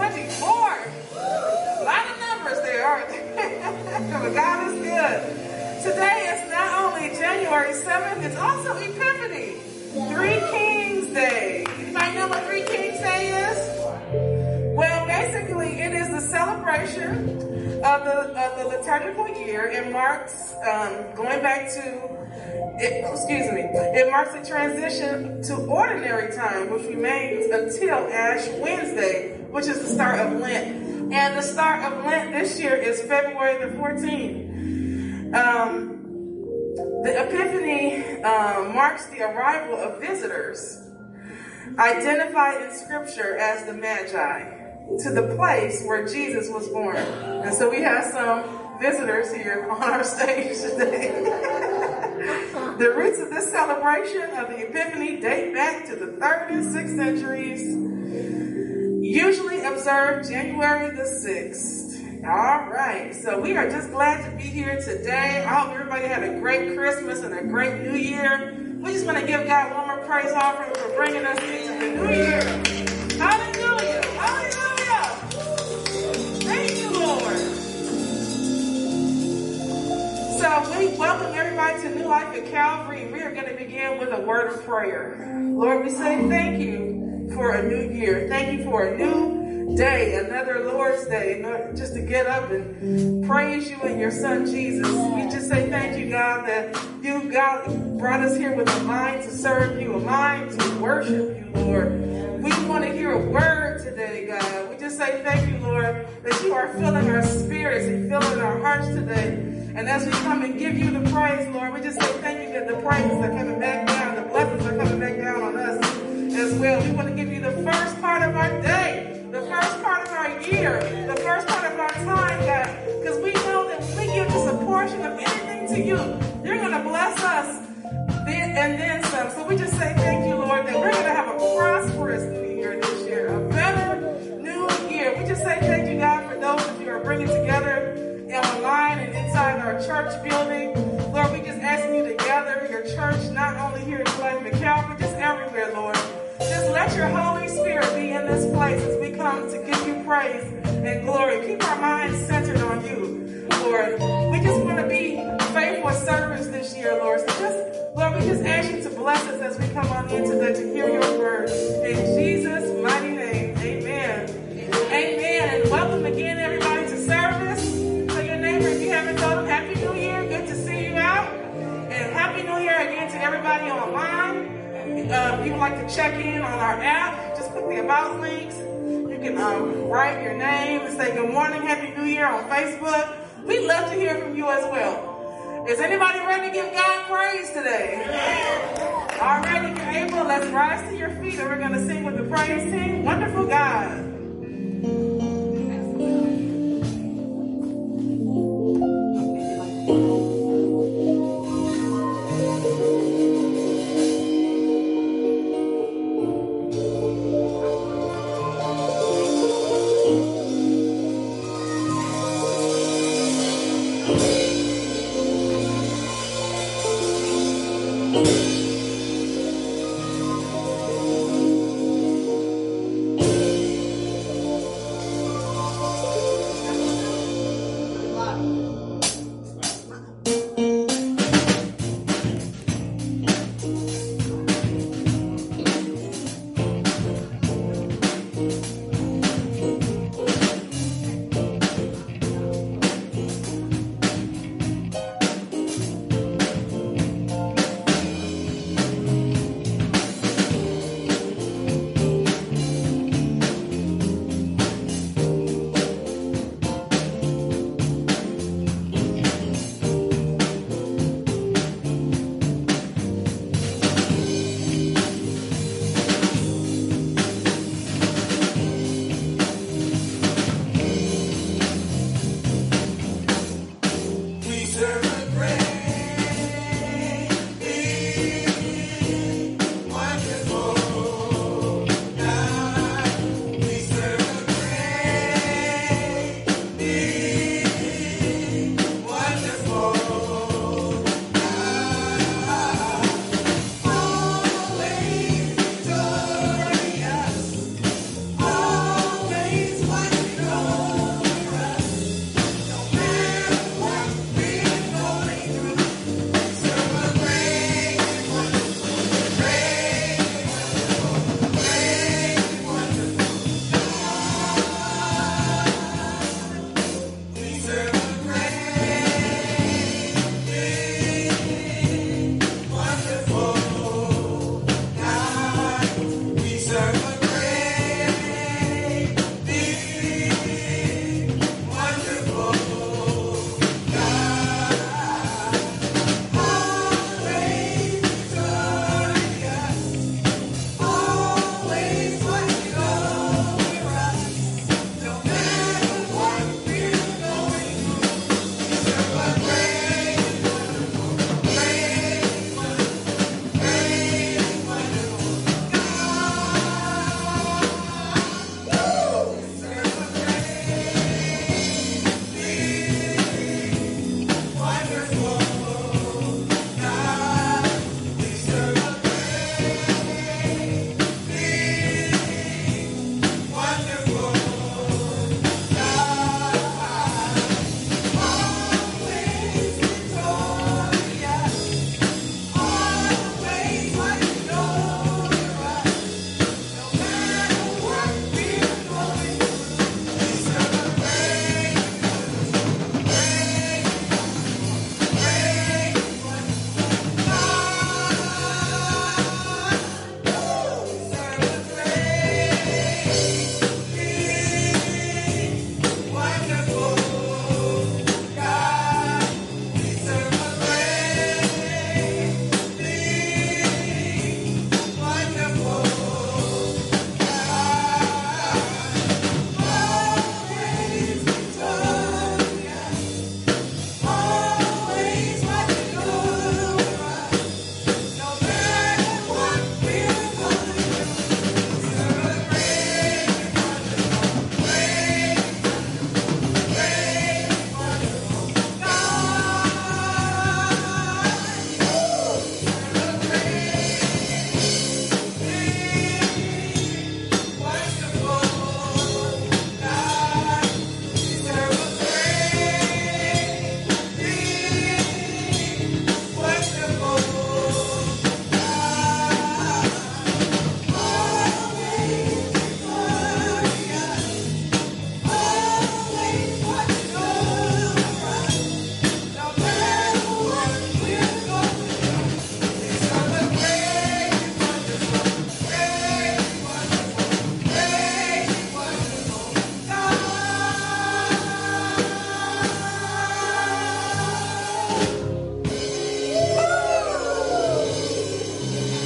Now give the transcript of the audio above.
24. A lot of numbers there, aren't there? but God is good. Today is not only January 7th, it's also Epiphany. Three Kings Day. Anybody know what Three Kings Day is? Well, basically, it is the celebration of the, of the liturgical year. It marks um, going back to it, excuse me, it marks the transition to ordinary time, which remains until Ash Wednesday, which is the start of Lent. And the start of Lent this year is February the 14th. Um, the Epiphany um, marks the arrival of visitors identified in Scripture as the Magi to the place where Jesus was born. And so we have some visitors here on our stage today. The roots of this celebration of the Epiphany date back to the 3rd and 6th centuries, usually observed January the 6th. All right, so we are just glad to be here today. I hope everybody had a great Christmas and a great New Year. We just want to give God one more praise offering for bringing us into the New Year. Hallelujah! Life at Calvary. We are going to begin with a word of prayer. Lord, we say thank you for a new year. Thank you for a new day, another Lord's day, just to get up and praise you and your son Jesus. We just say thank you, God, that you, God, brought us here with a mind to serve you, a mind to worship you, Lord. We want to hear a word today, God. We just say thank you, Lord, that you are filling our spirits and filling our hearts today. And as we come and give you the praise, Lord, we just say thank you that the praises are coming back down, the blessings are coming back down on us as well. We want to give you the first part of our day, the first part of our year, the first part of our time, God, because we know that when we give just a portion of anything to you, you're going to bless us then and then some. So we just say thank you, our church building. Lord, we just asking you to gather your church, not only here in Glen McCall, but just everywhere, Lord. Just let your Holy Spirit be in this place as we come to give you praise and glory. Keep our minds centered on you, Lord. We just want to be faithful servants this year, Lord. So just, Lord, we just ask you to bless us as we come on in today to hear your word. In Jesus' Uh, if you would like to check in on our app, just click the About links. You can um, write your name and say good morning, Happy New Year on Facebook. We'd love to hear from you as well. Is anybody ready to give God praise today? All right, if you're able, let's rise to your feet and we're going to sing with the praise team. Wonderful God.